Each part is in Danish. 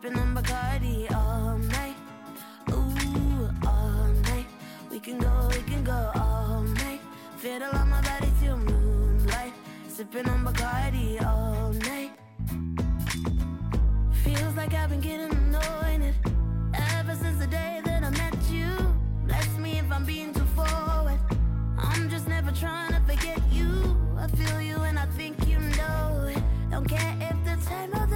Sipping on Bacardi all night. Ooh, all night. We can go, we can go all night. Fiddle on my body till moonlight. Sipping on Bacardi all night. Feels like I've been getting anointed ever since the day that I met you. Bless me if I'm being too forward. I'm just never trying to forget you. I feel you and I think you know it. Don't care if the time or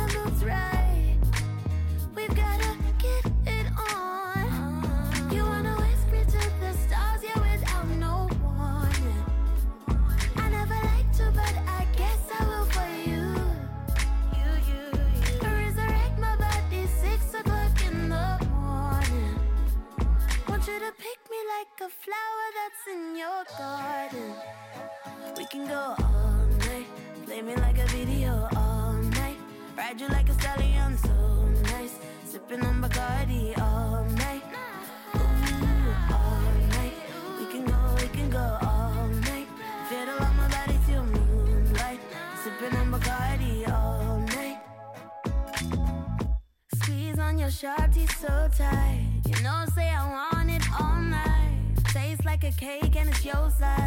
in your garden. We can go all night, play me like a video cake and it's your size.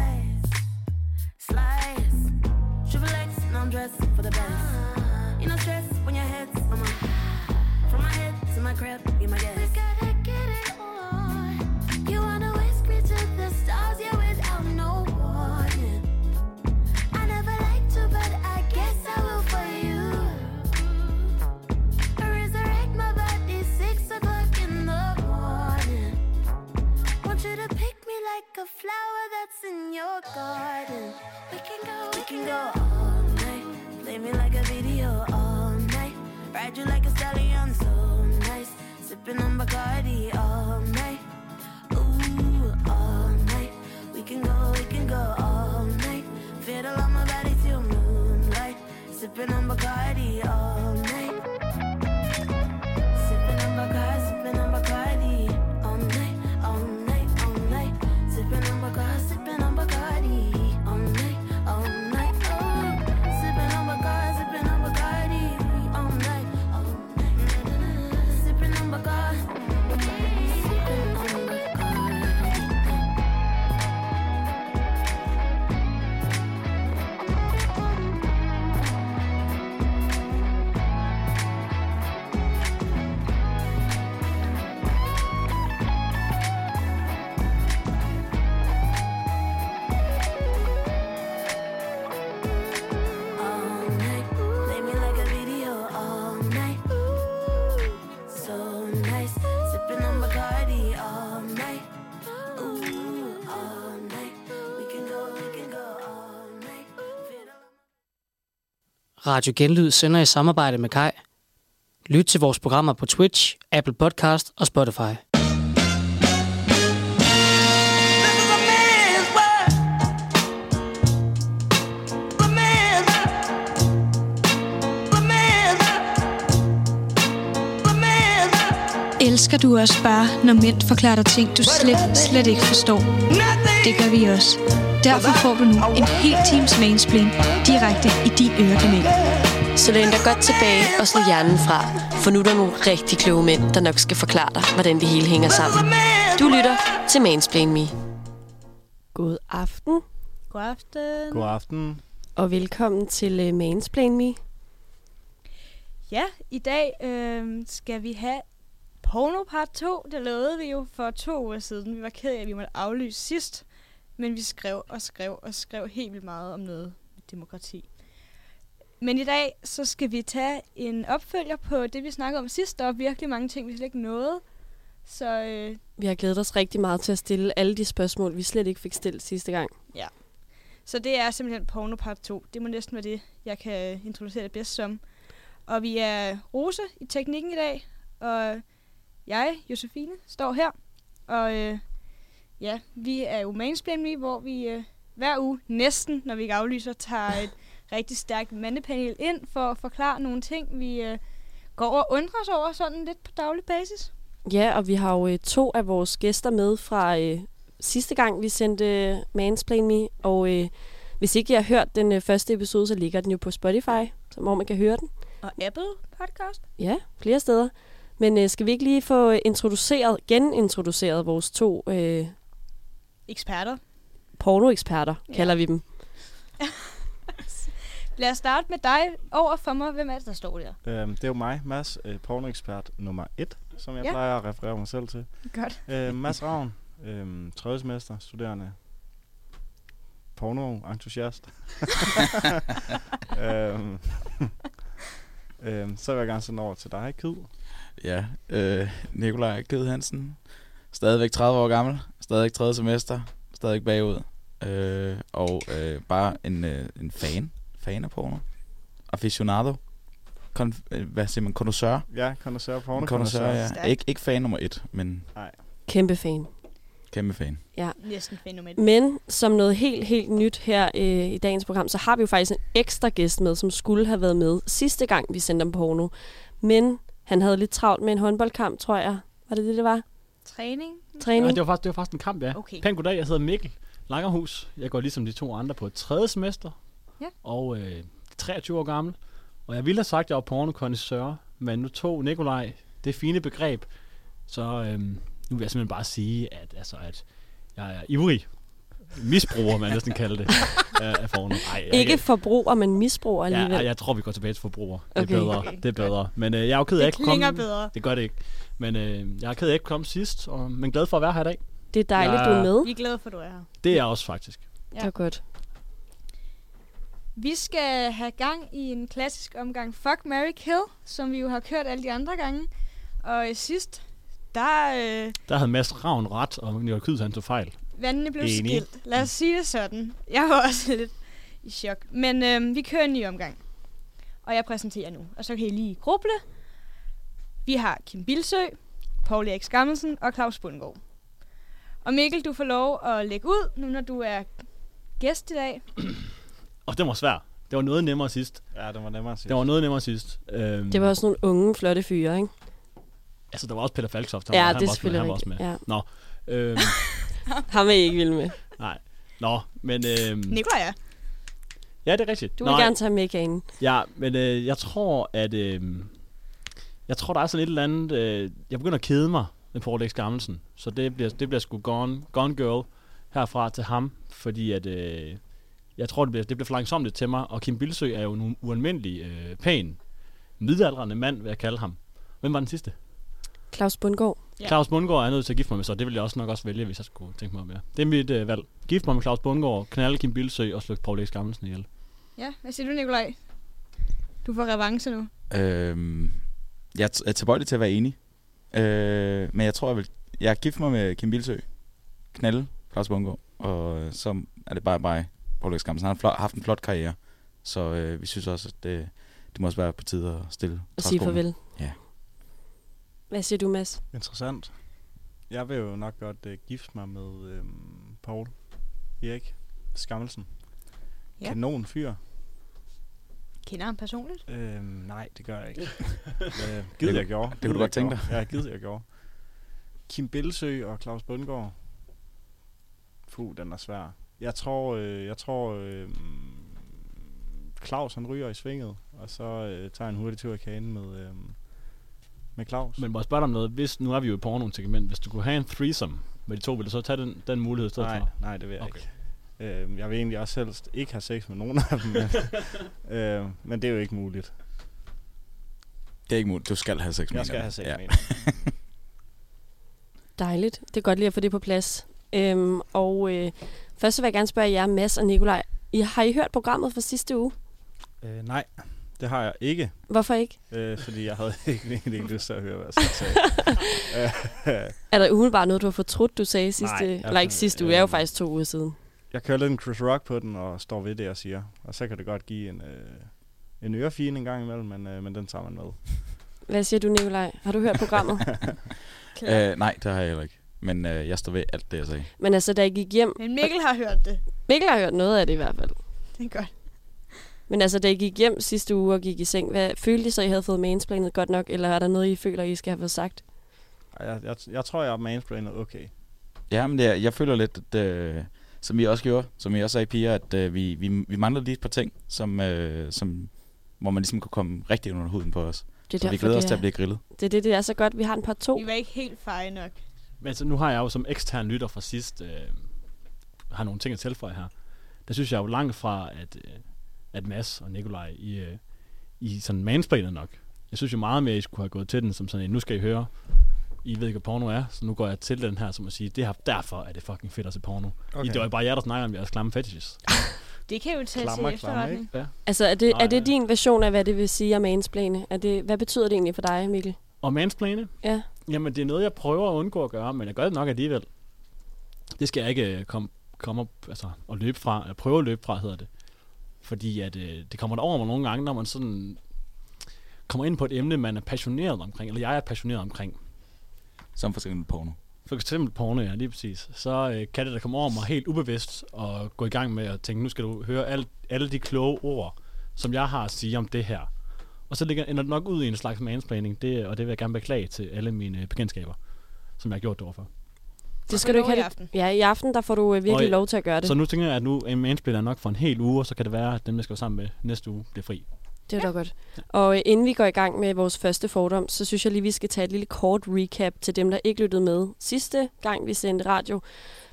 Sipping on Bacardi all Radio Genlyd sender i samarbejde med Kai. Lyt til vores programmer på Twitch, Apple Podcast og Spotify. Elsker du også bare, når mænd forklarer dig ting, du slet, slet ikke forstår? Det gør vi også. Derfor får du nu en hel times mansplain direkte i din ørekanal. Så læn dig godt tilbage og slå hjernen fra, for nu er der nogle rigtig kloge mænd, der nok skal forklare dig, hvordan det hele hænger sammen. Du lytter til Mansplain Me. God aften, God aften. God aften. og velkommen til uh, Mansplain Me. Ja, i dag øh, skal vi have porno part 2. Det lavede vi jo for to uger siden. Vi var ked af, at vi måtte aflyse sidst. Men vi skrev og skrev og skrev helt vildt meget om noget demokrati. Men i dag, så skal vi tage en opfølger på det, vi snakkede om sidst. Der var virkelig mange ting, vi slet ikke nåede. Så øh, Vi har glædet os rigtig meget til at stille alle de spørgsmål, vi slet ikke fik stillet sidste gang. Så det er simpelthen porno part 2. Det må næsten være det, jeg kan introducere det bedst som. Og vi er Rose i teknikken i dag, og jeg, Josefine, står her. Og øh, ja, vi er jo Mansplain Me, hvor vi øh, hver uge, næsten når vi ikke aflyser, tager et rigtig stærkt mandepanel ind for at forklare nogle ting, vi øh, går og undrer os over sådan lidt på daglig basis. Ja, og vi har jo øh, to af vores gæster med fra øh, sidste gang, vi sendte øh, Mansplain Me. Og øh, hvis ikke I har hørt den øh, første episode, så ligger den jo på Spotify, så hvor man kan høre den. Og Apple Podcast. Ja, flere steder. Men øh, skal vi ikke lige få introduceret, genintroduceret vores to øh, Eksperter. pornoeksperter, Ja. kalder vi dem. Lad os starte med dig over for mig. Hvem er det, der står der? Øhm, det er jo mig, Mads, øh, pornoekspert nummer et, som jeg Ja. plejer at referere mig selv til. Godt. Øh, Mads Ravn, øh, tredje semester, studerende, porno-entusiast. øhm, øhm, så vil jeg gerne sende over til dig, Kid. Ja, øh, Nikolaj Kød Hansen. Stadigvæk 30 år gammel. Stadigvæk tredje semester. Stadigvæk bagud. Øh, og øh, bare en, øh, en fan. Fan af porno. Aficionado. Kon, øh, hvad siger man? Connoisseur. Ja, connoisseur, porno Connoisseur, ja. Stærkt. Ikke, ikke fan nummer et, men Kæmpe fan. kæmpe fan. Næsten fænomen. Men som noget helt, helt nyt her øh, i dagens program, så har vi jo faktisk en ekstra gæst med, som skulle have været med sidste gang, vi sendte om porno. Men han havde lidt travlt med en håndboldkamp, tror jeg. Var det det, det var? Træning. Træning? Nej, det var, faktisk, det var faktisk en kamp, ja. Okay. Pæn goddag, jeg hedder Mikkel Langerhus. Jeg går ligesom de to andre på et tredje semester. Ja. Og øh, 23 år gammel. Og jeg ville have sagt, at jeg var pornokondisseur, men nu tog Nikolaj det fine begreb. Så øh, nu vil jeg simpelthen bare sige, at, altså, at jeg er ivrig misbruger, man næsten kalde det, af, porno. Ej, jeg, Ikke forbruger, men misbruger alligevel. Ja, jeg tror, vi går tilbage til forbruger. Det er Okay. bedre. Okay, det er bedre. Men øh, jeg er jo ked af, Det at ikke komme. bedre. Det gør det ikke. Men øh, jeg er ked af, at ikke komme sidst, og, men glad for at være her i dag. Det er dejligt, Ja. du er med. Vi er glade for, at du er her. Det er jeg også faktisk. Ja. Det er godt. Vi skal have gang i en klassisk omgang Fuck, Mary Kill, som vi jo har kørt alle de andre gange. Og sidst, der øh, Der havde Mads Ravn ret, og Nicolai Kyds han tog fejl. Vandene blev Enig. skilt. Lad os sige det sådan. Jeg var også lidt i chok. Men øh, vi kører en ny omgang. Og jeg præsenterer nu. Og så kan I lige gruble. Vi har Kim Bilsø, Paul Erik Skammelsen og Claus Bundgaard. Og Mikkel, du får lov at lægge ud, nu når du er gæst i dag. Og det var svært. Det var noget nemmere sidst. Ja, det var nemmere sige. Det var noget nemmere sidst. Øhm, Det var også nogle unge, flotte fyre, ikke? Altså, der var også Peter Falktoft. Han Ja, var, han det er var også med, selvfølgelig han var også med. Ja. Øhm, Ham er jeg ikke vild med. nej. Nå, men... Øhm, Nikolaj er. ja, det er rigtigt. Du vil Nå, gerne tage med kanen. Ja, men øh, jeg tror, at... Øh, jeg tror, der er sådan et eller andet... Øh, jeg begynder at kede mig med Paul X. Gammelsen. Så det bliver, det bliver sgu gone, gone girl herfra til ham. Fordi at... Øh, jeg tror, det bliver, det bliver for langsomt til mig. Og Kim Bilsø er jo en ualmindelig øh, pæn, midaldrende mand, vil jeg kalde ham. Hvem var den sidste? Claus Bundgaard. Ja. Claus Bundgaard er jeg nødt til at gifte mig med, så det vil jeg også nok også vælge, hvis jeg skulle tænke mig om. Ja. Det er mit øh, valg. Gift mig med Claus Bundgaard, knalde Kim Bilsø og slå Paul X. Gammelsen ihjel. Ja, hvad siger du, Nikolaj? Du får revanche nu. Øhm, jeg er tilbøjelig til at være enig. Øh, men jeg tror, jeg vil... Jeg er gift mig med Kim Bilsø. Knalde, Claus Bungård. Og øh, så er det bare mig, Paul X. Gammelsen. Han har flot, haft en flot karriere. Så øh, vi synes også, at det, det må også være på tide at stille Og sige farvel. Hvad siger du, Mads? Interessant. Jeg vil jo nok godt uh, gifte mig med øhm, Paul Erik Skammelsen. Ja. Kanon fyr. Kender ham personligt? Øhm, nej, det gør jeg ikke. øh, gider jeg gjorde. det kunne du godt tænke dig. Ja, gider jeg gjorde. Kim Bilsø og Claus Bundgaard. Puh, den er svær. Jeg tror, øh, jeg tror øh, Claus han ryger i svinget, og så øh, tager en hurtig tur i kagen med, øh, med Claus. Men må jeg spørge dig om noget? Hvis, nu er vi jo i porno-segment. Hvis du kunne have en threesome med de to, ville du så tage den, den mulighed i stedet nej, for? nej, det vil jeg Okay. ikke. Øh, jeg vil egentlig også helst ikke have sex med nogen af dem, men, øh, men det er jo ikke muligt. Det er ikke muligt. Du skal have sex med Jeg skal have sex ja. med. Dejligt. Det er godt lige at få det på plads. Øhm, og øh, først så vil jeg gerne spørge jer, Mads og Nikolaj. I, har I hørt programmet fra sidste uge? Øh, nej, det har jeg ikke, Hvorfor ikke? øh, fordi jeg havde ikke, ikke, ikke lyst til at høre, hvad jeg sagde. Øh, Er der umiddelbart noget, du har fortrudt, du sagde sidste... Nej, eller ikke sidste uge, det er jo faktisk to uger siden. jeg kører lidt en Chris Rock på den, og står ved det, jeg siger. Og så kan det godt give en, øh, en ørefine en gang imellem, men, øh, men den tager man med. Hvad siger du, Nikolaj? Har du hørt programmet? Øh, nej, det har jeg heller ikke. Men øh, jeg står ved alt det, jeg sagde. Men altså, da jeg gik hjem... Men Mikkel har hørt det. Mikkel har hørt noget af det i hvert fald. Det er godt. Men altså, da I gik hjem sidste uge og gik i seng, hvad følte I så, I havde fået mansplanet godt nok? Eller er der noget, I føler, I skal have fået sagt? Jeg, jeg, jeg tror, jeg er mansplainet okay. Ja, men det er, jeg føler lidt, at, øh, som I også gjorde, som I også sagde, piger, at øh, vi, vi, vi mangler lige et par ting, som, øh, som hvor man ligesom kunne komme rigtig under huden på os. Det Så er vi derfor, glæder os det til er, at blive grillet. det er det, det er så godt. Vi har en par to. Vi var ikke helt feje nok. Men altså, nu har jeg jo som ekstern lytter fra sidst, øh, har nogle ting at tilføje her. Der synes jeg jo langt fra, at, øh, at Mads og Nikolaj, I, øh, I sådan mansplaner nok. Jeg synes jo meget mere, at I skulle have gået til den som sådan en, nu skal I høre, I ved ikke, hvad porno er, så nu går jeg til den her som at sige, det her, derfor er det fucking fedt at se porno. Okay. I, det var jo bare jer, der snakker om jeres klamme fetishes. Det kan jo tage Klammer, til klammer, efterretning. Ja. Altså, er det, Nej, er det ja. din version af, hvad det vil sige at mansplane? Er det, hvad betyder det egentlig for dig, Mikkel? Og mansplane? Ja. Jamen, det er noget, jeg prøver at undgå at gøre, men jeg gør det nok alligevel. Det skal jeg ikke øh, komme kom op altså, og løbe fra, eller prøve at løbe fra, hedder det. Fordi at, øh, det kommer der over mig nogle gange, når man sådan kommer ind på et emne, man er passioneret omkring, eller jeg er passioneret omkring. Som for eksempel porno. For eksempel porno, ja, lige præcis. Så øh, kan det da komme over mig helt ubevidst og gå i gang med at tænke, nu skal du høre alle, alle de kloge ord, som jeg har at sige om det her. Og så ligger, ender det nok ud i en slags mansplaining, det, og det vil jeg gerne beklage til alle mine bekendtskaber, som jeg har gjort det overfor. Det skal du ikke have i aften? Ja, i aften, der får du øh, virkelig Og- lov til at gøre det. Så nu tænker jeg, at nu er nok for en hel uge, og så kan det være, at dem, jeg skal være sammen med næste uge, bliver fri. Det er da godt. Og øh, inden vi går i gang med vores første fordom, så synes jeg lige, vi skal tage et lille kort recap til dem, der ikke lyttede med. Sidste gang, vi sendte radio,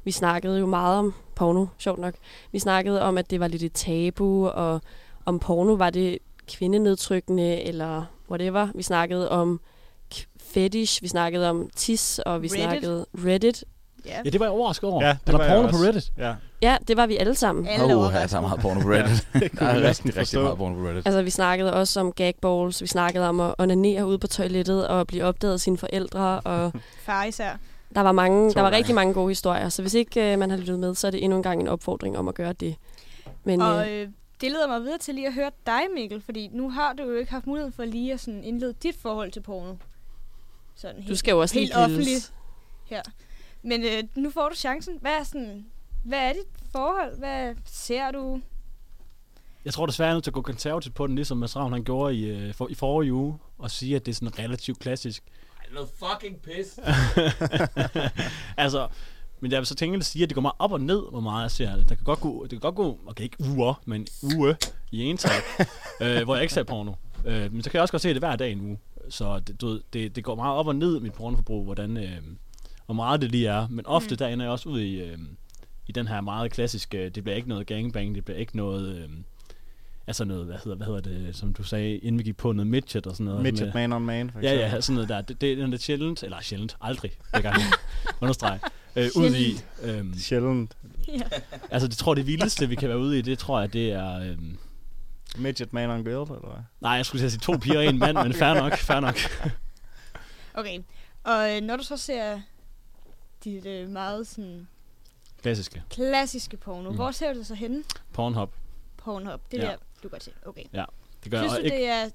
vi snakkede jo meget om porno, sjovt nok. Vi snakkede om, at det var lidt et tabu, og om porno var det kvindenedtrykkende, eller whatever. Vi snakkede om fetish, vi snakkede om tis, og vi Reddit. snakkede Reddit. Ja. Ja, det var jeg overrasket over. Ja, er det der var jeg porno på. Reddit? Ja. Ja, det var vi alle sammen. Alle oh, overrasket. her er så meget porno på Reddit. det Der er rigtig, rigtig meget porno på Reddit. Altså, vi snakkede også om gagballs, vi snakkede om at onanere ude på toilettet og blive opdaget af sine forældre, og Far især. der var, mange, der var rigtig mange gode historier. Så hvis ikke øh, man har lyttet med, så er det endnu en gang en opfordring om at gøre det. Men Og øh, øh, det leder mig videre til lige at høre dig, Mikkel, fordi nu har du jo ikke haft mulighed for lige at sådan indlede dit forhold til porno. Sådan helt, du skal jo også helt lige gildes. offentligt. her. Men øh, nu får du chancen. Hvad er, sådan, hvad er dit forhold? Hvad ser du? Jeg tror desværre, jeg er nødt til at gå konservativt på den, ligesom Mads Ravn han gjorde i, øh, for, i forrige uge, og sige, at det er sådan relativt klassisk. Noget fucking pis. altså, men jeg vil så tænke at sige, at det går meget op og ned, hvor meget jeg ser det. Der kan godt gå, det kan godt gå, okay ikke uger, men uge i en træk, øh, hvor jeg ikke ser porno. Øh, men så kan jeg også godt se det hver dag en uge. Så det, du ved, det, det går meget op og ned, mit pornoforbrug, hvordan, øh, hvor meget det lige er. Men ofte Mm. der ender jeg også ud i, øh, i den her meget klassiske, det bliver ikke noget gangbang, det bliver ikke noget... Øh, Altså noget, hvad hedder, hvad hedder det, som du sagde, inden vi gik på noget midget og sådan noget. Midget Med- man on man, for Ja, eksempel. ja, sådan noget der. Det, det er lidt sjældent, eller sjældent, aldrig, jeg gerne understrege, øh, ud i. Øhm, Sjældent. Ja. altså, det tror jeg, det vildeste, vi kan være ude i, det tror jeg, det er... Øhm, Midget man on girl, eller hvad? nej, jeg skulle sige to piger og en mand, men fair nok, fair nok. Okay. Og øh, når du så ser dit øh, meget sådan Klassiske. klassiske porno, Mm. hvor ser du det så henne? Pornhub. Pornhub. Det er Ja. ja. der, du går til. Okay. Det gør Synes jeg du, ikke. det er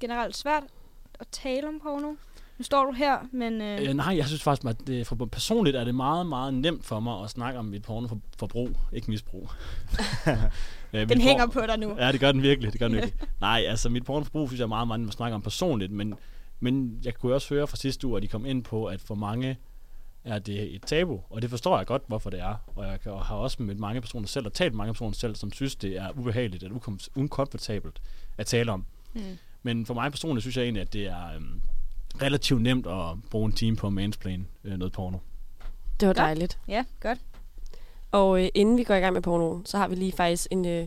generelt svært at tale om porno? Nu står du her, men... Øh, Øh, nej, jeg synes faktisk, at det, for personligt er det meget, meget nemt for mig at snakke om mit pornoforbrug, ikke misbrug. Øh, den por- hænger på dig nu. Ja, det gør den virkelig. Det gør den virkelig. Nej, altså mit pornoforbrug synes jeg er meget, meget nemt at snakke om personligt, men, men jeg kunne også høre fra sidste uge, at de kom ind på, at for mange er det et tabu, og det forstår jeg godt, hvorfor det er. Og jeg kan- og har også mødt mange personer selv, og talt mange personer selv, som synes, det er ubehageligt eller ukom- ukomfortabelt at tale om. Mm. Men for mig personligt synes jeg egentlig, at det er øhm, relativt nemt at bruge en time på mansplain øh, noget porno. det var Godt. dejligt. Ja, godt. Og øh, inden vi går i gang med porno, så har vi lige faktisk en, øh,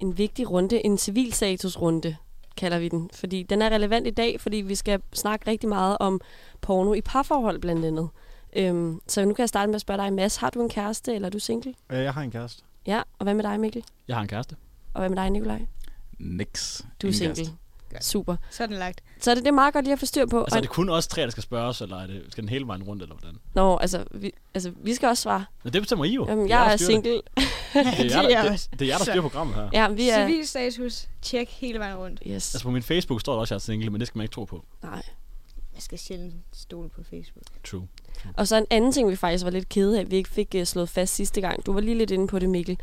en vigtig runde, en civilstatusrunde, kalder vi den. Fordi den er relevant i dag, fordi vi skal snakke rigtig meget om porno i parforhold blandt andet. Øhm, så nu kan jeg starte med at spørge dig, Mads, har du en kæreste, eller er du single? Øh, Jeg har en kæreste. Ja, og hvad med dig, Mikkel? Jeg har en kæreste. Og hvad med dig, Nikolaj? Nix. Du er single. kæreste. Super. Så er den lagt. Så er det, det er meget godt lige at få styr på. Altså er det kun os tre, der skal spørges, eller er det, skal den hele vejen rundt, eller hvordan? Nå, altså vi, altså, vi skal også svare. Nå, det bestemmer I jo. Jamen, er jer, jeg der er styrer det. single. Det er jer, Det der, er det, er jer, der styrer programmet her. Ja, vi er... Civil status. Tjek hele vejen rundt. Yes. Altså på min Facebook står der også, at jeg er single, men det skal man ikke tro på. Nej. Jeg skal sjældent stole på Facebook. True. Og så en anden ting, vi faktisk var lidt kede af, at vi ikke fik uh, slået fast sidste gang. Du var lige lidt inde på det, Mikkel.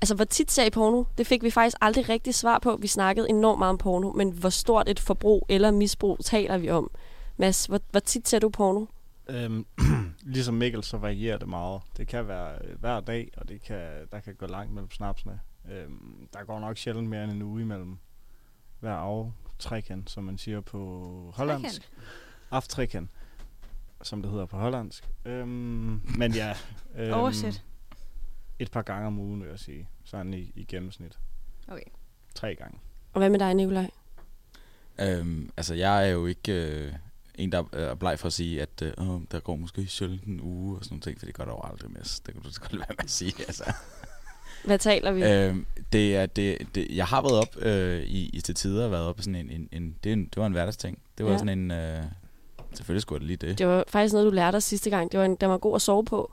Altså, hvor tit ser I porno? Det fik vi faktisk aldrig rigtig svar på. Vi snakkede enormt meget om porno, men hvor stort et forbrug eller misbrug taler vi om? Mads, hvor, hvor tit ser du porno? Øhm, ligesom Mikkel, så varierer det meget. Det kan være øh, hver dag, og det kan, der kan gå langt mellem snapsene. Øhm, der går nok sjældent mere end en uge imellem. hver aftrækant, som man siger på hollandsk. Trekant. Som det hedder på hollandsk. Øhm, men ja. Øhm, Oversæt. Et par gange om ugen, vil jeg sige. Sådan i, i gennemsnit. Okay. Tre gange. Og hvad med dig, Nikolaj? Øhm, altså, jeg er jo ikke øh, en, der er bleg for at sige, at øh, der går måske sjældent en uge og sådan nogle ting, for det gør der jo aldrig med. Det kan du så godt være med at sige. Altså. Hvad taler vi? øhm, det er, det, det, jeg har været op øh, i, i til tider, været op på sådan en, en, en, det, er en, det var en hverdagsting. Det var ja. sådan en, øh, selvfølgelig skulle jeg da lige det. Det var faktisk noget, du lærte os sidste gang. Det var en, den var god at sove på.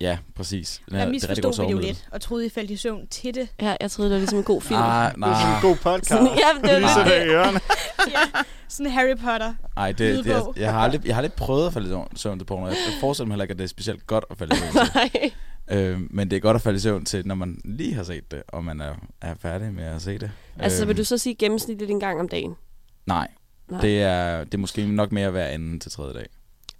Ja, præcis. Der det er misforstod godt vi det jo lidt, og troede, I faldt i søvn til det. Ja, jeg troede, det var ligesom en god film. Nej, Det er sådan nej. en god podcast. Sådan, ja, det var det ørerne. ja, sådan Harry Potter. Ej, det, det, jeg, jeg, har aldrig, jeg har lidt prøvet at falde i søvn- til porno. Jeg forestiller mig heller ikke, at det er specielt godt at falde i søvn til. Nej. Øh, men det er godt at falde i søvn til, når man lige har set det, og man er, er færdig med at se det. Altså, Øhm, vil du så sige gennemsnitligt en gang om dagen? Nej, Nej. det er, det er måske nok mere hver anden til tredje dag.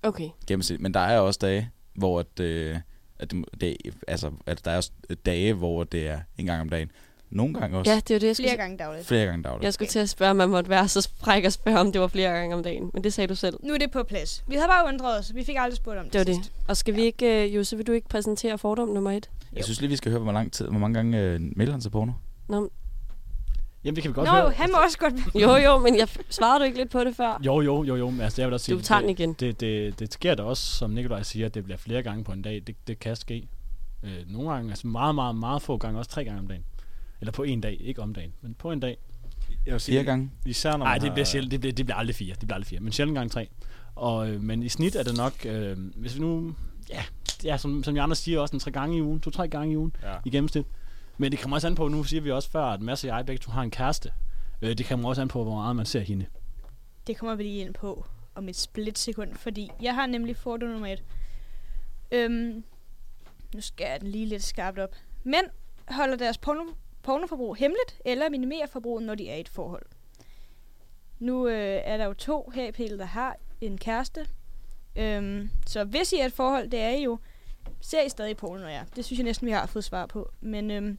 Okay. Gennemsnit. Men der er også dage, hvor at, øh, at, det, altså, at der er også dage, hvor det er en gang om dagen. Nogle gange også Ja, det er jo det, jeg skulle, Flere gange dagligt. flere gange dagligt. jeg skulle til at spørge, om man måtte være så fræk og spørge, om det var flere gange om dagen. Men det sagde du selv. Nu er det på plads. Vi havde bare undret os. Vi fik aldrig spurgt om det Det var det. sidst. Og skal vi ikke, uh, Jose, vil du ikke præsentere fordom nummer et? Jeg synes lige, vi skal høre, hvor, lang tid, hvor mange gange øh, melder han til porno. Nå, Jamen, det kan vi godt Nå, høre. han må også godt... jo, jo, men jeg svarede du ikke lidt på det før? Jo, jo, jo, jo. Men altså, jeg vil også sige, Du tager den det, igen. Det, det, det sker da også, som Nikolaj siger, at det bliver flere gange på en dag. Det, det kan ske. Øh, nogle gange, altså meget, meget, meget få gange, også tre gange om dagen. Eller på en dag, ikke om dagen, men på en dag. Jeg vil sige, Fire gange. Især når Nej, det bliver sjældent. Det bliver, det bliver aldrig fire. Det bliver aldrig fire. Men sjældent gang tre. Og, øh, men i snit er det nok, øh, hvis vi nu, ja, ja som, som de andre siger, også en tre gange i ugen, to-tre gange i ugen Ja. i gennemsnit. Men det kommer også an på, nu siger vi også før, at Mads og jeg begge to har en kæreste. Øh, det kommer også an på, hvor meget man ser hende. Det kommer vi lige ind på om et splitsekund, fordi jeg har nemlig fordom nummer et. Øhm, nu skal jeg den lige lidt skarpt op. Mænd holder deres porno, pornoforbrug hemmeligt, eller minimerer forbruget, når de er i et forhold. Nu øh, er der jo to her i Pille, der har en kæreste. Øhm, så hvis I er et forhold, det er I jo, ser I stadig porno, ja. Det synes jeg næsten, vi har fået svar på. Men øhm,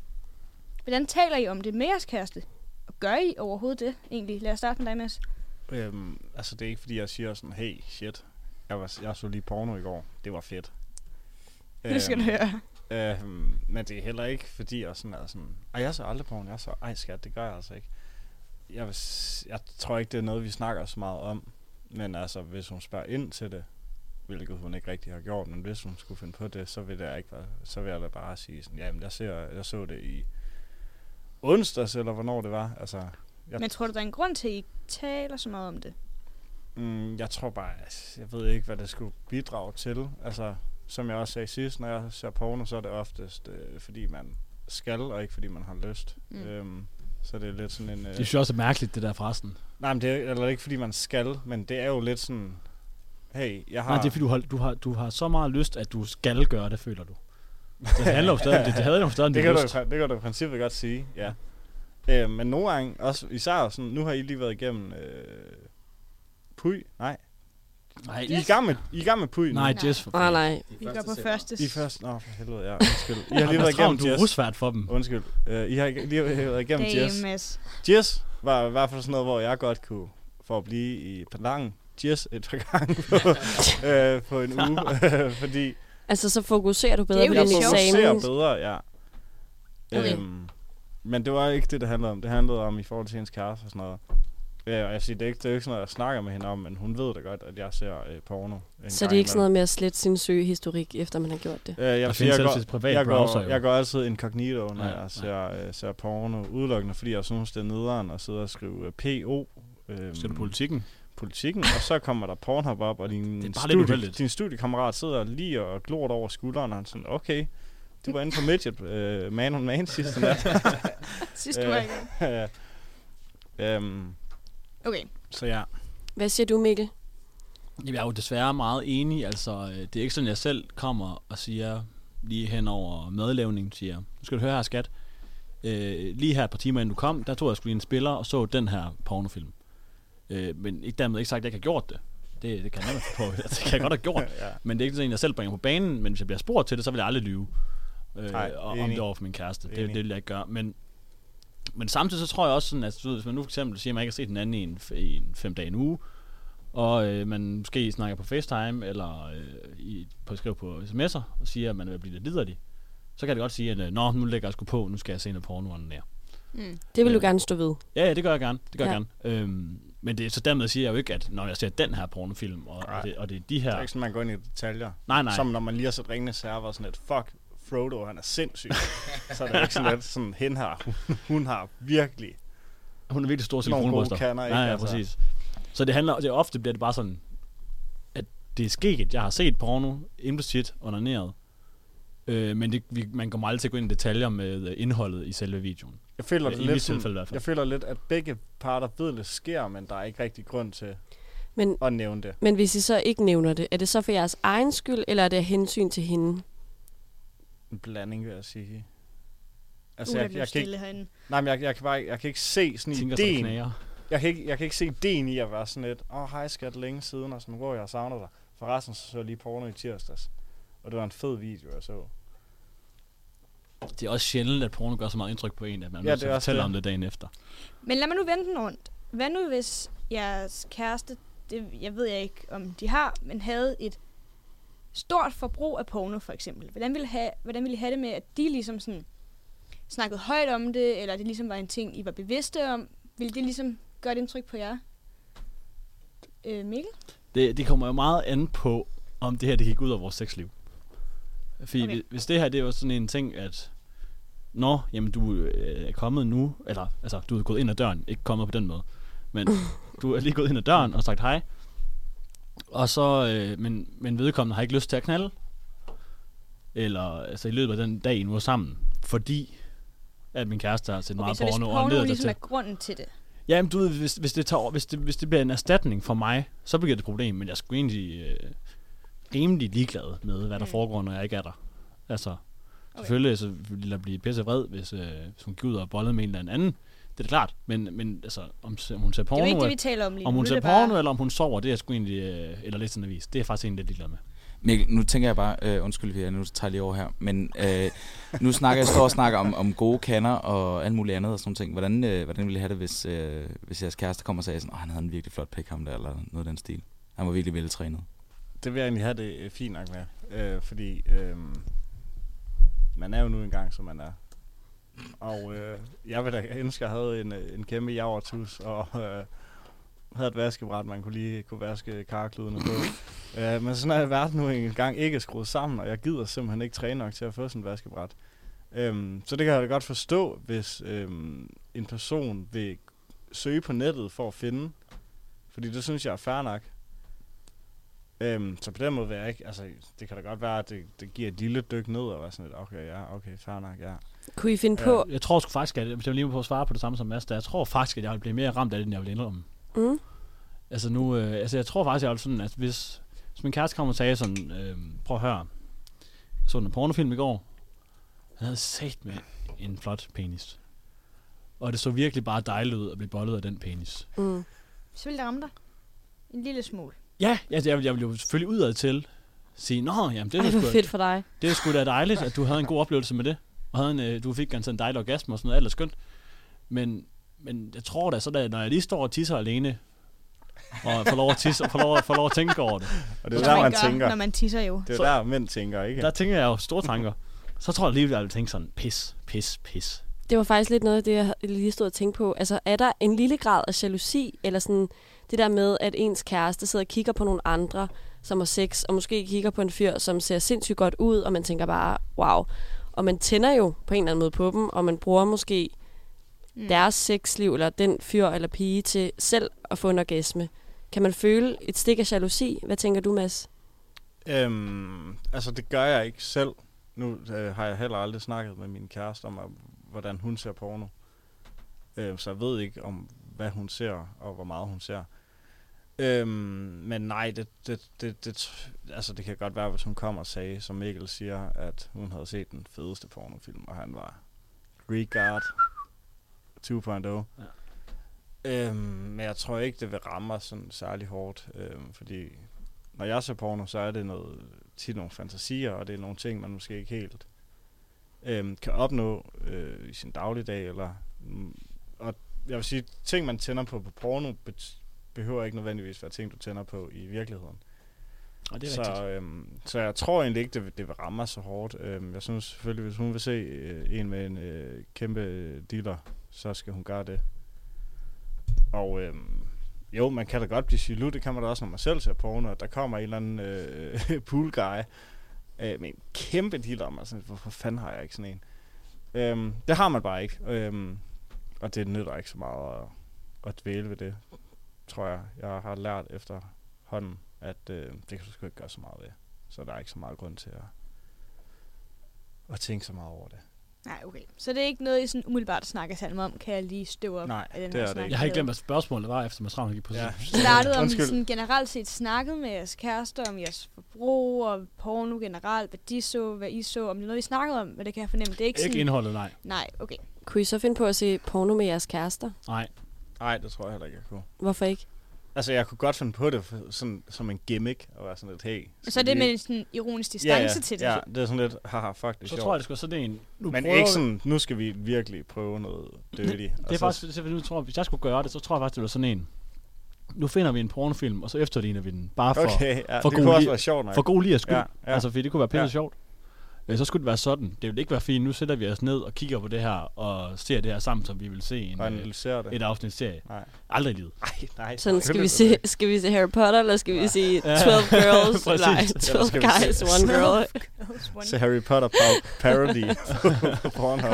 hvordan taler I om det med jeres kæreste? Og gør I overhovedet det, egentlig? Lad os starte med dig, Mads. Øhm, altså, det er ikke fordi, jeg siger sådan, hey, shit, jeg, var, jeg så lige porno i går. Det var fedt. Nu skal du høre. Øhm, men det er heller ikke, fordi jeg sådan er sådan, ej, jeg så aldrig porno. Jeg så, ej skat, det gør jeg altså ikke. Jeg, vil, jeg tror ikke, det er noget, vi snakker så meget om. Men altså, hvis hun spørger ind til det, hvilket hun ikke rigtig har gjort, men hvis hun skulle finde på det, så vil, det ikke være, så vil jeg da bare sige sådan, jamen, jeg, ser, jeg så det i onsdags, eller hvornår det var. Altså, jeg Men tror du, der er en grund til, at I taler så meget om det? Mm, jeg tror bare, altså, jeg ved ikke, hvad det skulle bidrage til. Altså, som jeg også sagde sidst, når jeg ser porno, så er det oftest, øh, fordi man skal, og ikke fordi man har lyst. Mm. Øhm, så det er lidt sådan en... Øh, Det synes jeg også er mærkeligt, det der forresten. nej, men det er eller ikke fordi man skal, men det er jo lidt sådan, hey, jeg har... Nej, det er fordi, du har, du, har, du har så meget lyst, at du skal gøre det, føler du. Det handler jo stadig det. Det havde jo stadig det, det kan du, lyst. i prin- det kan du i princippet godt sige, ja. Øh, men nogle gange, også især sådan, nu har I lige været igennem... Øh, Puy? Nej. Nej, I er i gang med, I er i gang med Puy nej, Nej. Jess for Nej, nej. Vi går på første. I først... Nå, for helvede, ja. Undskyld. I har lige været igennem du er Jess. rusvært for dem. Undskyld. Uh, I har lige været igennem Jess. Jess var i hvert fald sådan noget, hvor jeg godt kunne, for at blive i Palangen, Jess et par gange på, øh, på en uge. fordi Altså, så fokuserer du bedre på din lidt sjovt. ser eksamen. bedre, ja. Okay. Øhm, men det var ikke det, det handlede om. Det handlede om i forhold til hendes kæreste og sådan noget. Ja, og jeg siger, det er, ikke, det er ikke sådan noget, jeg snakker med hende om, men hun ved da godt, at jeg ser øh, porno. en Så det er ikke sådan noget med at slette sin søgehistorik, efter man har gjort det. Øh, jeg, jeg, går, privat jeg, browser, går, jeg går altid incognito, når Ja, jeg ser, øh, ser porno, udelukkende, fordi jeg synes, det er nederen at sidde og skrive øh, PO. Øhm, Ser du politikken? Politikken, og så kommer der Pornhub op, og din, studie, din studiekammerat sidder lige og glor over skulderen, og han sådan, okay, du var inde på midget, øh, man on man sidste nat. Sidste uge igen. øhm, Okay. så ja. Hvad siger du, Mikkel? Jamen, jeg er jo desværre meget enig. Altså, øh, det er ikke sådan, jeg selv kommer og siger lige hen over madlavning, siger, nu skal du høre her, skat. Øh, lige her et par timer inden du kom, der tog jeg skulle en spiller og så den her pornofilm. Øh, men ikke dermed ikke sagt, at jeg ikke har gjort det. Det, det kan jeg på. Det kan jeg godt have gjort. ja. Men det er ikke sådan, en, jeg selv bringer på banen. Men hvis jeg bliver spurgt til det, så vil jeg aldrig lyve. Øh, Nej, og, om det over for min kæreste. Det, Enig. det vil jeg ikke gøre. Men Men samtidig så tror jeg også sådan, at du ved, hvis man nu for eksempel siger, at man ikke har set den anden i en, i en fem dage en uge, og øh, man måske snakker på FaceTime, eller øh, i, på skrive på sms'er, og siger, at man er at blive lidt liderlig, så kan det godt sige, at øh, Nå, nu lægger jeg sgu på, nu skal jeg se noget porno nær. Mm. Det vil du Øh. gerne stå ved. Ja, ja, det gør jeg gerne. Det gør Ja. jeg gerne. Øhm, men det, så dermed siger jeg jo ikke, at når jeg ser den her pornofilm, og, og, det, og det er de Det her... er ikke sådan, man går ind i detaljer. Nej, nej. Som når man lige har set ringende server sådan et, fuck, Frodo, han er sindssyg. så er det ikke sådan lidt, sådan, hen har, hun, hun har virkelig Hun er virkelig stor Nogle gode kander, ja, Altså. præcis. Så det handler, det ofte bliver det bare sådan, at det er sket, jeg har set porno, implicit, onaneret, øh, men det, vi, man kommer aldrig til at gå ind i detaljer med øh, indholdet i selve videoen. Jeg føler, det i lidt tilfælde i hvert fald. jeg føler lidt, at begge parter ved, det sker, men der er ikke rigtig grund til Men, at nævne det. men hvis I så ikke nævner det, er det så for jeres egen skyld, eller er det af hensyn til hende? En blanding, vil jeg sige. Altså, uh, jeg, jeg, kan ikke, herinde. nej, men jeg, jeg, kan bare, ikke- jeg kan ikke se sådan Tænker ideen. knager. Jeg kan, ikke, jeg kan ikke se ideen i at være sådan lidt, åh, oh, hej skat, længe siden, og sådan, hvor jeg savner dig. Forresten så så jeg lige porno i tirsdags. Og det var en fed video, jeg så. Det er også sjældent, at porno gør så meget indtryk på en, at man Ja, ja, det til er at også fortælle det. om det dagen efter. Men lad mig nu vende den rundt. Hvad nu, hvis jeres kæreste, det, jeg ved jeg ikke, om de har, men havde et stort forbrug af porno, for eksempel. Hvordan ville, have, hvordan ville I have det med, at de ligesom sådan snakkede højt om det, eller det ligesom var en ting, I var bevidste om? Ville det ligesom gøre et indtryk på jer? Øh, Mikkel? Det, det kommer jo meget an på, om det her det gik ud af vores sexliv. Fordi Okay. hvis det her det var sådan en ting, at Nå, jamen du øh, er kommet nu, eller altså du er gået ind ad døren, ikke kommet på den måde, men du er lige gået ind ad døren og sagt hej, og så, øh, men, men vedkommende har ikke lyst til at knalde, eller altså i løbet af den dag, I nu er sammen, fordi at min kæreste har set Okay, meget så porno, og porno leder ligesom til. er grunden til det. Ja, men du ved, hvis, hvis, det tager, hvis, det, hvis det bliver en erstatning for mig, så bliver det et problem. Men jeg skulle egentlig øh, rimelig ligeglad med, hvad der Mm. foregår, når jeg ikke er der. Altså, Okay. okay. selvfølgelig så ville jeg blive pisse vred, hvis, øh, hvis hun gik ud og bollede med en eller anden. Det er da klart. Men, men altså, om, om hun ser Det er porno, jo ikke det, eller- vi taler om lige om hun er ser bare- porno, eller om hun sover, det er sgu egentlig, øh, eller læser en avis. Det er jeg faktisk egentlig lidt ligeglad med. Mikkel, nu tænker jeg bare, øh, undskyld, vi nu tager jeg lige over her, men øh, nu snakker jeg, står og snakker om, om gode kander og alt muligt andet og sådan ting. Hvordan, øh, hvordan ville I have det, hvis, øh, hvis jeres kæreste kommer og sagde sådan, at han havde en virkelig flot pik ham der, eller noget af den stil? Han var virkelig veltrænet. Det vil jeg egentlig have det øh, fint nok med. Øh, fordi øh, man er jo nu engang, som man er. Og øh, jeg vil da ønske, at jeg havde en, øh, en kæmpe javertus, og øh, havde et vaskebræt, man kunne lige kunne vaske karkludene på. øh, men sådan er verden nu engang ikke skruet sammen, og jeg gider simpelthen ikke træne nok til at få sådan et vaskebræt. Øhm, så det kan jeg da godt forstå, hvis øhm, en person vil søge på nettet for at finde. Fordi det synes jeg er fair nok. Øhm, så på den måde vil jeg ikke, altså det kan da godt være, at det, det giver et lille dyk ned, og være sådan lidt, okay, ja, okay, fair nok, ja. Kunne I finde Ja. på... Jeg tror sgu faktisk, at hvis jeg lige må på at svare på det samme som Mads, der, jeg tror faktisk, at jeg vil blive mere ramt af det, end jeg vil indrømme. Mm? Altså nu, øh, altså jeg tror faktisk, jeg vil sådan, at hvis, hvis min kæreste kommer og sagde sådan, øh, prøv at høre, jeg så en pornofilm i går, han havde sat med en flot penis. Og det så virkelig bare dejligt ud at blive bollet af den penis. Mm. Så vil det ramme dig. En lille smule. Ja, altså, jeg, vil, jeg vil jo selvfølgelig udad til sige, nå, jamen det er, Ej, sgu, fedt for dig. det er sgu da dejligt, at du havde en god oplevelse med det. Og havde en, øh, du fik ganske en dejlig orgasme og sådan noget, alt er skønt. Men, men jeg tror da, så da, når jeg lige står og tisser alene, og får lov at, tisse, og får lov, får lov at tænke over det, Og det er der, man gør, tænker. Når man tisser jo. Det er Så- der, mænd tænker, ikke? Der tænker jeg jo store tanker. Så tror jeg lige, at jeg vil tænke sådan, pis, pis, pis. Det var faktisk lidt noget af det, jeg lige stod og tænkte på. Altså, er der en lille grad af jalousi, eller sådan det der med, at ens kæreste sidder og kigger på nogle andre, som har sex, og måske kigger på en fyr, som ser sindssygt godt ud, og man tænker bare, wow. Og man tænder jo på en eller anden måde på dem, og man bruger måske Mm. deres sexliv, eller den fyr eller pige, til selv at få en orgasme. Kan man føle et stik af jalousi? Hvad tænker du, Mads? Øhm, altså det gør jeg ikke selv. Nu øh, har jeg heller aldrig snakket med min kæreste om, hvordan hun ser porno. Øh, så jeg ved ikke om, hvad hun ser, og hvor meget hun ser. Øhm, men nej, det, det, det, det, altså det kan godt være, hvis hun kommer og sagde, som Mikkel siger, at hun havde set den fedeste pornofilm, og han var Regard 2.0. Ja. Øhm, men jeg tror ikke, det vil ramme mig sådan særlig hårdt, øhm, fordi når jeg ser porno, så er det noget, tit nogle fantasier, og det er nogle ting, man måske ikke helt øhm, kan opnå øh, i sin dagligdag, eller Mm, Og jeg vil sige, ting man tænder på på porno, bet- behøver ikke nødvendigvis være ting, du tænder på i virkeligheden. Og det er så, rigtigt. øhm, så jeg tror egentlig ikke, det, vil- det vil ramme mig så hårdt. Øhm, jeg synes selvfølgelig, hvis hun vil se øh, en med en øh, kæmpe øh, dealer, så skal hun gøre det. Og øhm, jo, man kan da godt blive jaloux, det kan man da også, når man selv ser porno, der kommer en eller anden øh, pool guy øh, med en kæmpe dealer, og man sådan, hvorfor fanden har jeg ikke sådan en? Øhm, det har man bare ikke, øhm, og det nytter ikke så meget at, at dvæle ved det, tror jeg. Jeg har lært efter hånden, at øh, det kan du sgu ikke gøre så meget ved. Så der er ikke så meget grund til at, at tænke så meget over det. Nej, okay. Så det er ikke noget, I sådan umiddelbart snakker sammen om, kan jeg lige støve op Nej, af den det her er det snak, ikke. Jeg har ikke glemt, hvad spørgsmålet var, efter Mads Ravn gik på Ja. startede om, sådan generelt set snakket med jeres kærester, om jeres forbrug og porno generelt, hvad de så, hvad I så, om det er noget, I snakkede om, hvad det kan jeg fornemme. Det er ikke, Ikke sådan... indholdet, nej. Nej, okay. Kunne I så finde på at se porno med jeres kærester? Nej. Nej, det tror jeg heller ikke, jeg kunne. Hvorfor ikke? Altså, jeg kunne godt finde på det for, sådan, som en gimmick, og være sådan lidt, hey. Så er det vi med en sådan ironisk ja, distance ja, til det. Ja, det er sådan lidt, haha, fuck, det er Så sjovt. tror jeg, det skulle sådan en... Nu Men ikke sådan, nu skal vi virkelig prøve noget dirty. Det er faktisk, det er, fordi, nu tror, jeg, hvis jeg skulle gøre det, så tror jeg faktisk, det var sådan en... Nu finder vi en pornofilm, og så efterligner vi den. Bare for, Okay, ja, for det god kunne også li- være sjovt nok. for god lige skyld. Ja, Ja, ja. ja. Altså, fordi det kunne være pisse Ja. ja. sjovt. Øh, Så skulle det være sådan. Det ville ikke være fint. Nu sætter vi os ned og kigger på det her, og ser det her sammen, som vi vil se en, Og øh, analysere det. et afsnit serie. Nej. Aldrig i livet. Ej, nej. Sådan, skal vi, se, skal vi se Harry Potter, eller skal vi se 12 Ja. girls? Nej, Eller 12 skal vi se- guys, one girl. Så Harry Potter par- parody på Pornhub.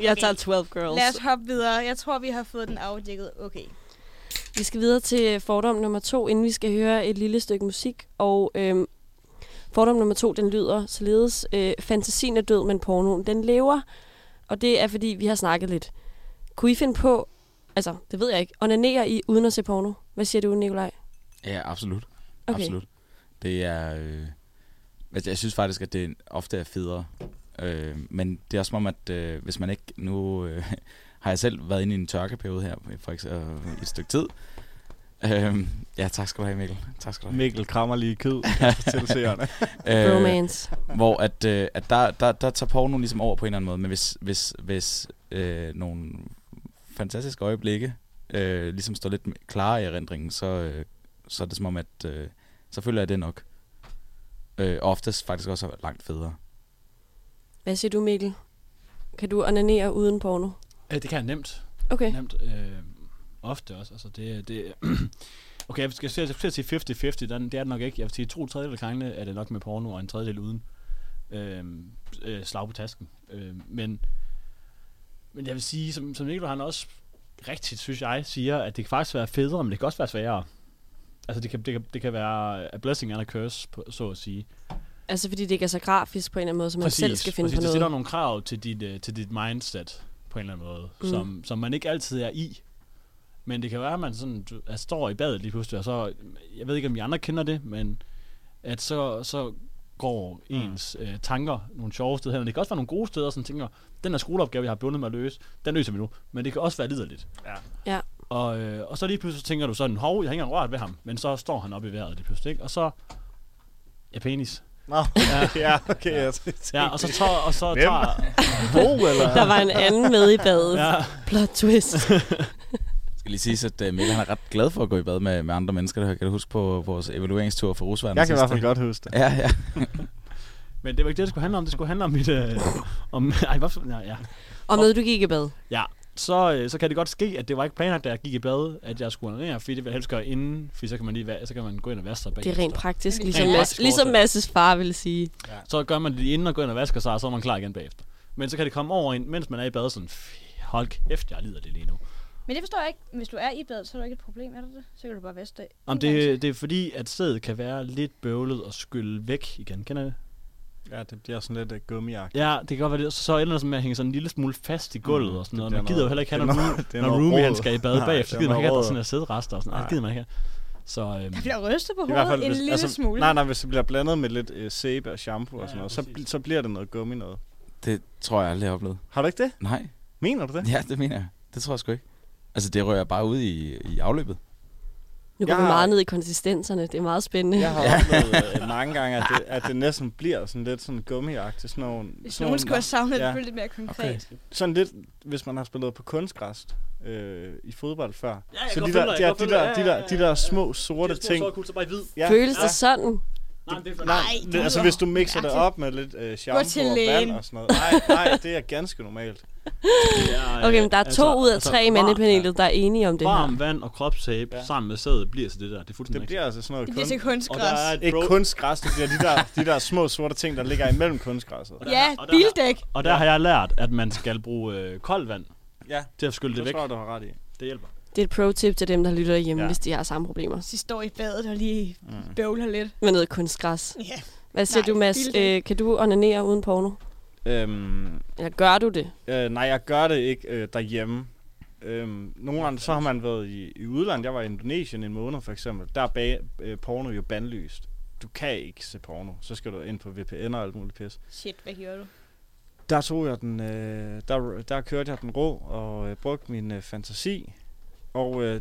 Jeg tager 12 girls. Lad os hoppe videre. Jeg tror, vi har fået den afdækket. Okay. Vi skal videre til fordom nummer to, inden vi skal høre et lille stykke musik. Og øhm, fordom nummer to, den lyder således, øh, fantasien er død, men pornoen, den lever. Og det er, fordi vi har snakket lidt. Kunne I finde på, altså, det ved jeg ikke, onanere I uden at se porno? Hvad siger du, Nikolaj? Ja, absolut. Okay. Absolut. Det er... Øh, altså, jeg synes faktisk, at det ofte er federe. Øh, men det er også som om, at øh, hvis man ikke... Nu øh, har jeg selv været inde i en tørkeperiode her, for eksempel, i et stykke tid. Øh, ja, tak skal du have, Mikkel. Tak skal du have. Mikkel krammer lige kød til seerne. Øh, Romance. hvor at, øh, at der, der, der tager porno ligesom over på en eller anden måde. Men hvis, hvis, hvis øh, nogle fantastiske øjeblikke øh, ligesom står lidt klare i erindringen, så, øh, så er det som om, at øh, så føler jeg det nok. Øh, oftest faktisk også langt federe. Hvad siger du, Mikkel? Kan du onanere uden porno? Øh, det kan jeg nemt. Okay. Nemt. Øh, ofte også. Altså, det, det, okay, jeg skal, jeg skal sige 50-50. Den, det er det nok ikke. Jeg vil sige, to tredjedel af gangene er det nok med porno, og en tredjedel uden øh, øh, slag på tasken. Øh, men, men jeg vil sige, som, som Nicolai han også rigtigt, synes jeg, siger, at det kan faktisk være federe, men det kan også være sværere. Altså, det kan, det kan, det kan være a blessing and a curse, på, så at sige. Altså, fordi det ikke er så grafisk på en eller anden måde, så man selv skal finde præcis. på Det stiller noget. nogle krav til dit, uh, til dit mindset, på en eller anden måde, mm. som, som man ikke altid er i. Men det kan være, at man sådan, du, altså, står i badet lige pludselig, og så, jeg ved ikke, om I andre kender det, men at så, så går ens mm. øh, tanker nogle sjove steder hen. Og det kan også være nogle gode steder, som tænker, den her skoleopgave, jeg har bundet mig at løse, den løser vi nu. Men det kan også være liderligt. Ja. Ja. Og, øh, og så lige pludselig tænker du sådan, hov, jeg har ikke engang rørt ved ham. Men så står han oppe i vejret lige pludselig, ikke? Og så, ja, penis. Nå, ja, okay. Jeg Ja, og så tager, og så Hvem? tager, Bo, eller? Der var en anden med i badet. ja, Plot twist. Lige sige, at uh, Mikkel han er ret glad for at gå i bad med, med andre mennesker. Det kan du huske på vores evalueringstur for Rusværden. Jeg kan i hvert fald godt huske det. Ja, ja. Men det var ikke det, det skulle handle om. Det skulle handle om mit... Øh, om, ej, hvorfor? Ja, ja. Og med, du gik i bad. Så, øh, så kan det godt ske, at det var ikke planlagt, da jeg gik i bad, at jeg skulle onanere, fordi det vil jeg helst gøre inden, fordi så kan man, lige, så kan man gå ind og vaske sig Det er rent praktisk, Rent ligesom, praktisk Mads, ligesom. Mads' far ville sige. Så gør man det lige inden og går ind og vasker sig, og så er man klar igen bagefter. Men så kan det komme over ind, mens man er i bad, sådan, "Fy, hold kæft, jeg lider det lige nu. Men det forstår jeg ikke. Hvis du er i badet, så er der ikke et problem, er det det? Så kan du bare vaske det. Om det, det er fordi, at sædet kan være lidt bøvlet og skylle væk igen. Kender I det? Ja, det bliver sådan lidt uh, gummiagtigt. Ja, det kan godt være det. Så, så ender det sådan med at hænge sådan en lille smule fast i gulvet Mm, og sådan noget. Man gider jo heller ikke have er når noget roomie han skal i bad Nej, bagefter. Så det er gider man ikke have, at der sådan er sædrester og sådan noget. Det gider man ikke have. Så øhm, Der bliver rystet på hovedet fald, en hvis, lille altså, smule. Nej, nej, hvis det bliver blandet med lidt øh, sæbe og shampoo og Ja, sådan ja, noget, så, så bliver det noget gummi noget. Det tror jeg aldrig, jeg har oplevet. Har du ikke det? Nej. Mener du det? Ja, det mener jeg. Det tror jeg sgu ikke. Altså, det rører bare ud i, i afløbet. Nu går Jeg vi har- meget ned i konsistenserne. Det er meget spændende. Jeg har oplevet øh, mange gange, at det, at det næsten bliver sådan lidt sådan gummiagtigt. Sådan nogle, Hvis sådan nogen skulle have savnet ja. det, lidt mere konkret. Sådan lidt, hvis man har spillet på kunstgræs øh, i fodbold før. jeg så de der, de, der, de, der, de, der, Ja, de ja, ja. der små sorte Det er små ting. sorte bare hvid. Ja, Føles ja. det sådan? Nej, det er. Nej, Nej, det, altså hvis du mixer det op med lidt øh, shampoo og vand og sådan noget. Nej, nej, det er ganske normalt. Okay, men der er to ud af tre mænd i panelet, der er enige om det Varm her. vand og kropstape Ja. sammen med sædet bliver til det der. Det er fuldstændig Det bliver altså sådan noget Det bliver til kunst, Og der kunstgræs. er et ikke kunstgræs, det bliver de der, de der små sorte ting, der ligger imellem kunstgræsset. Ja, og der- bildæk. Og der har jeg lært, at man skal bruge øh, koldt vand Ja, til at skylle det det væk. tror jeg, du har ret i. Det hjælper. Det er et pro-tip til dem, der lytter hjemme, Ja. hvis de har samme problemer. Så de står i badet og lige Mm. bøvler lidt. Med noget kunstgræs. Ja. Hvad siger Nej, du, Mads? Øh, kan du onanere uden porno? Øhm, Eller gør du det? Øh, nej, jeg gør det ikke øh, derhjemme. Øhm, nogle gange, så har man været i, i udlandet. Jeg var i Indonesien en måned, for eksempel. Der er bag, øh, porno jo bandlyst. Du kan ikke se porno. Så skal du ind på VPN og alt muligt pis. Shit, hvad gjorde du? Der tog jeg den, øh, der, der kørte jeg den rå og øh, brugte min øh, fantasi. Og øh,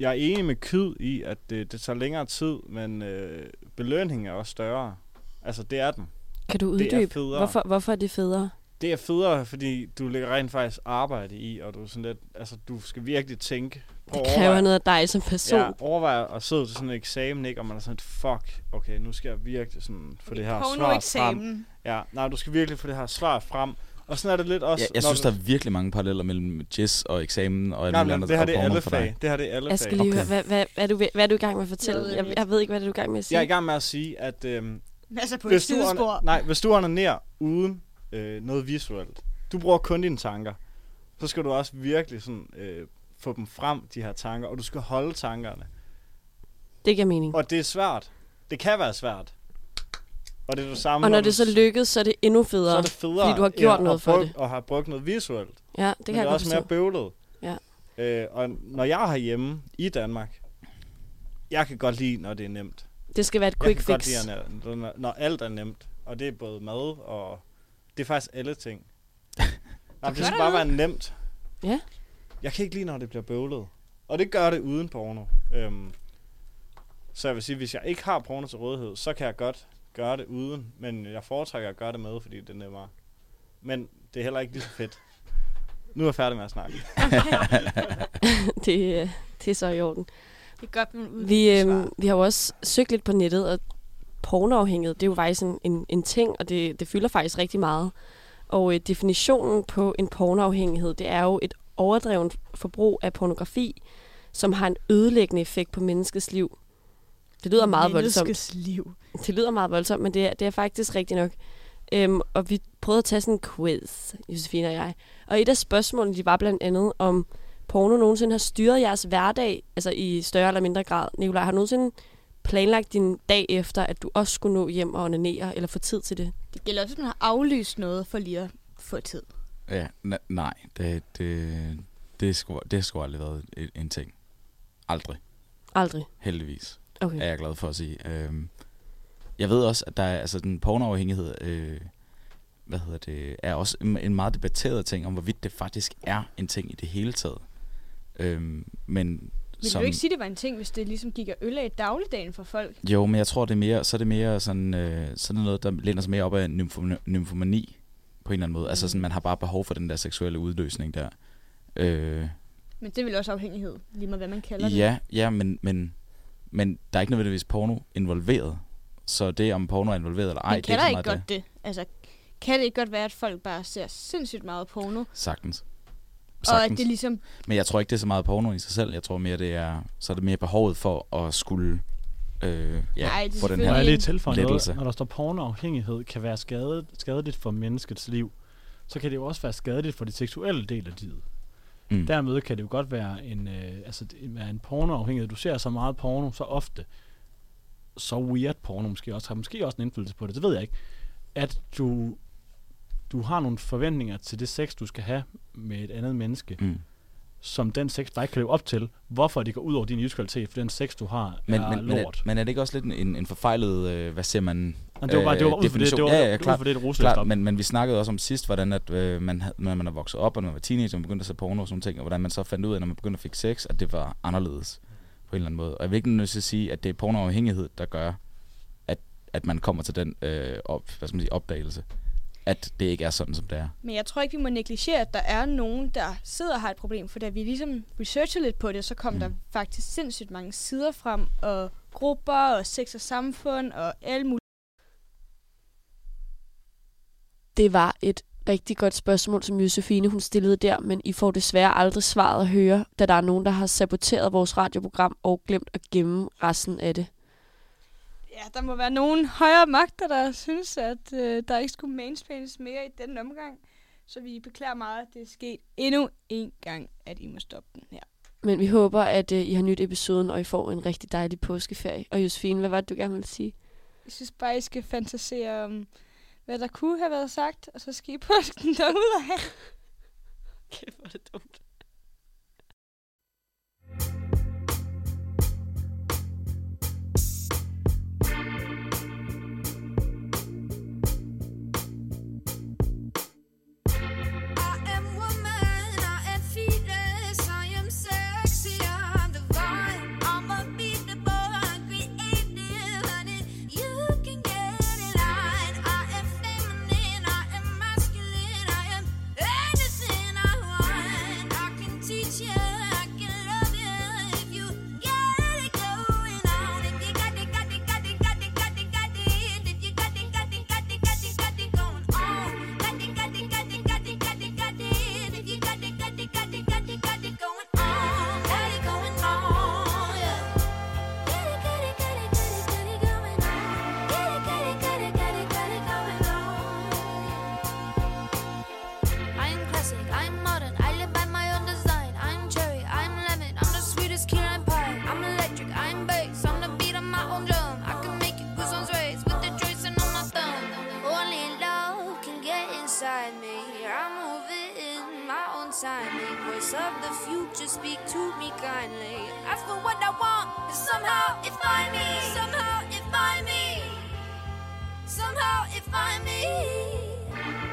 jeg er enig med Kyd i, at det, det tager længere tid, men øh, belønningen er også større. Altså, det er den. Kan du Det er uddybe? federe. Hvorfor, hvorfor er det federe? Det er federe, fordi du lægger rent faktisk arbejde i, og du er sådan lidt, altså du skal virkelig tænke. Prøv Det kræver overveje- noget af dig som person. Ja, overvej at sidde til sådan en eksamen, ikke? Og man er sådan, fuck, okay, nu skal jeg virkelig sådan få det her svar frem. Ja, nej, du skal virkelig få det her svar frem. Og sådan er det lidt også, Jeg, jeg synes, du... der er virkelig mange paralleller mellem jazz og eksamen og alt muligt men andet. det her det er alle for dig. fag. Det her det er alle Jeg skal fag. lige Okay. høre, hvad, hvad, hvad, er du, hvad er du i gang med at fortælle? Jeg jeg ved ikke, hvad er du i gang med at sige. Jeg er i gang med at sige, at øhm, Altså på et hvis, du sidespor. on- nej, hvis du onanerer uden øh, noget visuelt, du bruger kun dine tanker, så skal du også virkelig sådan, øh, få dem frem, de her tanker, og du skal holde tankerne. Det giver mening. Og det er svært. Det kan være svært. Og det er det samme, Og når du det så lykkes, så er det endnu så federe. er det federe, fordi du har gjort ja, noget og for brugt, det. Og har brugt noget visuelt. Ja, det kan men det jeg er også mere bøvlet. Ja. Øh, og når jeg er hjemme i Danmark, jeg kan godt lide, når det er nemt. Det skal være et Jeg quick kan godt fix. lide, når, når, alt er nemt. Og det er både mad og... Det er faktisk alle ting. Nej, det skal bare noget. være nemt. Ja. Jeg kan ikke lide, når det bliver bøvlet. Og det gør det uden porno. Øhm, så jeg vil sige, hvis jeg ikke har porno til rådighed, så kan jeg godt gøre det uden. Men jeg foretrækker at gøre det med, fordi det er nemmere. Men det er heller ikke lige så fedt. Nu er jeg færdig med at snakke. det, øh, det er så i orden. Det er godt med en Vi, øhm, vi har jo også søgt lidt på nettet, og pornoafhængighed, det er jo faktisk en, en, en ting, og det, det fylder faktisk rigtig meget. Og øh, definitionen på en pornoafhængighed, det er jo et overdrevet forbrug af pornografi, som har en ødelæggende effekt på menneskets liv. Det lyder meget voldsomt. Menneskets liv. Det lyder meget voldsomt, men det er, det er faktisk rigtigt nok. Øhm, og vi prøvede at tage sådan en quiz, Josefine og jeg. Og et af spørgsmålene, de var blandt andet, om porno nogensinde har styret jeres hverdag, altså i større eller mindre grad. Nikolaj, har du nogensinde planlagt din dag efter, at du også skulle nå hjem og onanere, eller få tid til det? Det gælder også, hvis man har aflyst noget for lige at få tid. Ja, nej, det, det, det, skulle, det har sgu aldrig været et, en ting. Aldrig, Aldrig. heldigvis, Okay. er jeg glad for at sige. Øhm, jeg ved også, at der er, altså, den pornoafhængighed øh, hvad hedder det, er også en, en meget debatteret ting, om hvorvidt det faktisk er en ting i det hele taget. Øhm, men Vil du ikke sige, det var en ting, hvis det ligesom gik af øl af i dagligdagen for folk? Jo, men jeg tror, det er mere, så er det mere sådan, øh, så det noget, der læner sig mere op af nymfom- nymfomani på en eller anden måde. Mm. Altså sådan, man har bare behov for den der seksuelle udløsning der. Øh, Men det er vel også afhængighed, lige med hvad man kalder det. ja, ja, men, men, men der er ikke nødvendigvis porno involveret. Så det, om porno er involveret eller ej, Men det er kan ikke ikke godt det? Altså, kan det ikke godt være, at folk bare ser sindssygt meget porno, det. Sagtens. og at det ligesom... Men jeg tror ikke, det er så meget porno i sig selv. Jeg tror mere, det er, så er det mere behovet for at skulle øh, ja, Nej, det få den her jeg lige tilføje noget? Når der står pornoafhængighed kan være skadet, skadeligt for menneskets liv, så kan det jo også være skadeligt for de seksuelle del af livet. Mm. Dermed kan det jo godt være en, øh, altså, det- være en pornoafhængighed. Du ser så meget porno så ofte, så weird porno måske også, har måske også en indflydelse på det, det ved jeg ikke, at du, du har nogle forventninger til det sex, du skal have med et andet menneske, mm. som den sex bare ikke kan leve op til. Hvorfor det går ud over din livskvalitet, for den sex, du har, men, er men, lort. Men er, men er det ikke også lidt en, en forfejlet, øh, hvad siger man, Nej, det var bare det var øh, ud for det, det var, ja, ja, klart, for det, det klart, men, men vi snakkede også om sidst, hvordan at, øh, man, når man, man er vokset op, og man var teenager, og man begyndte at se porno og sådan ting, og hvordan man så fandt ud af, når man begyndte at fik sex, at det var anderledes på en eller anden måde. Og jeg vil ikke nødt til at sige, at det er pornoafhængighed, der gør, at, at man kommer til den øh, op, hvad skal man sige, opdagelse at det ikke er sådan, som det er. Men jeg tror ikke, vi må negligere, at der er nogen, der sidder og har et problem, for da vi ligesom researchede lidt på det, så kom mm. der faktisk sindssygt mange sider frem, og grupper, og sex og samfund, og alle mulige. Det var et rigtig godt spørgsmål, som Josefine hun stillede der, men I får desværre aldrig svaret at høre, da der er nogen, der har saboteret vores radioprogram og glemt at gemme resten af det. Ja, der må være nogen højere magter, der synes, at øh, der ikke skulle mainspanes mere i den omgang. Så vi beklager meget, at det er sket endnu en gang, at I må stoppe den her. Men vi håber, at øh, I har nyt episoden, og I får en rigtig dejlig påskeferie. Og Josefine, hvad var det, du gerne ville sige? Jeg synes bare, I skal fantasere om, hvad der kunne have været sagt, og så skal I påsken derude af. Kæft, hvor er det dumt. Somehow if I'm me.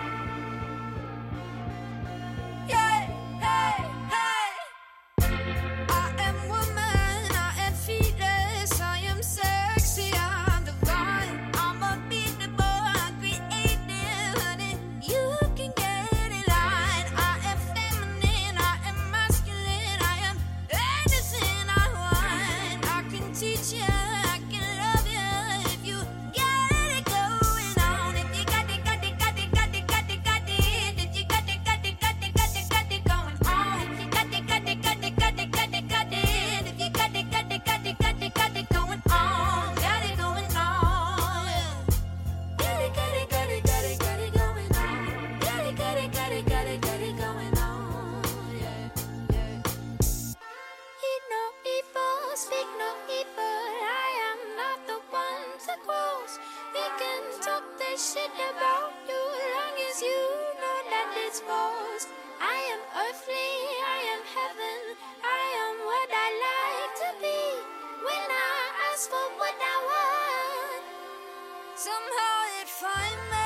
somehow it finds me.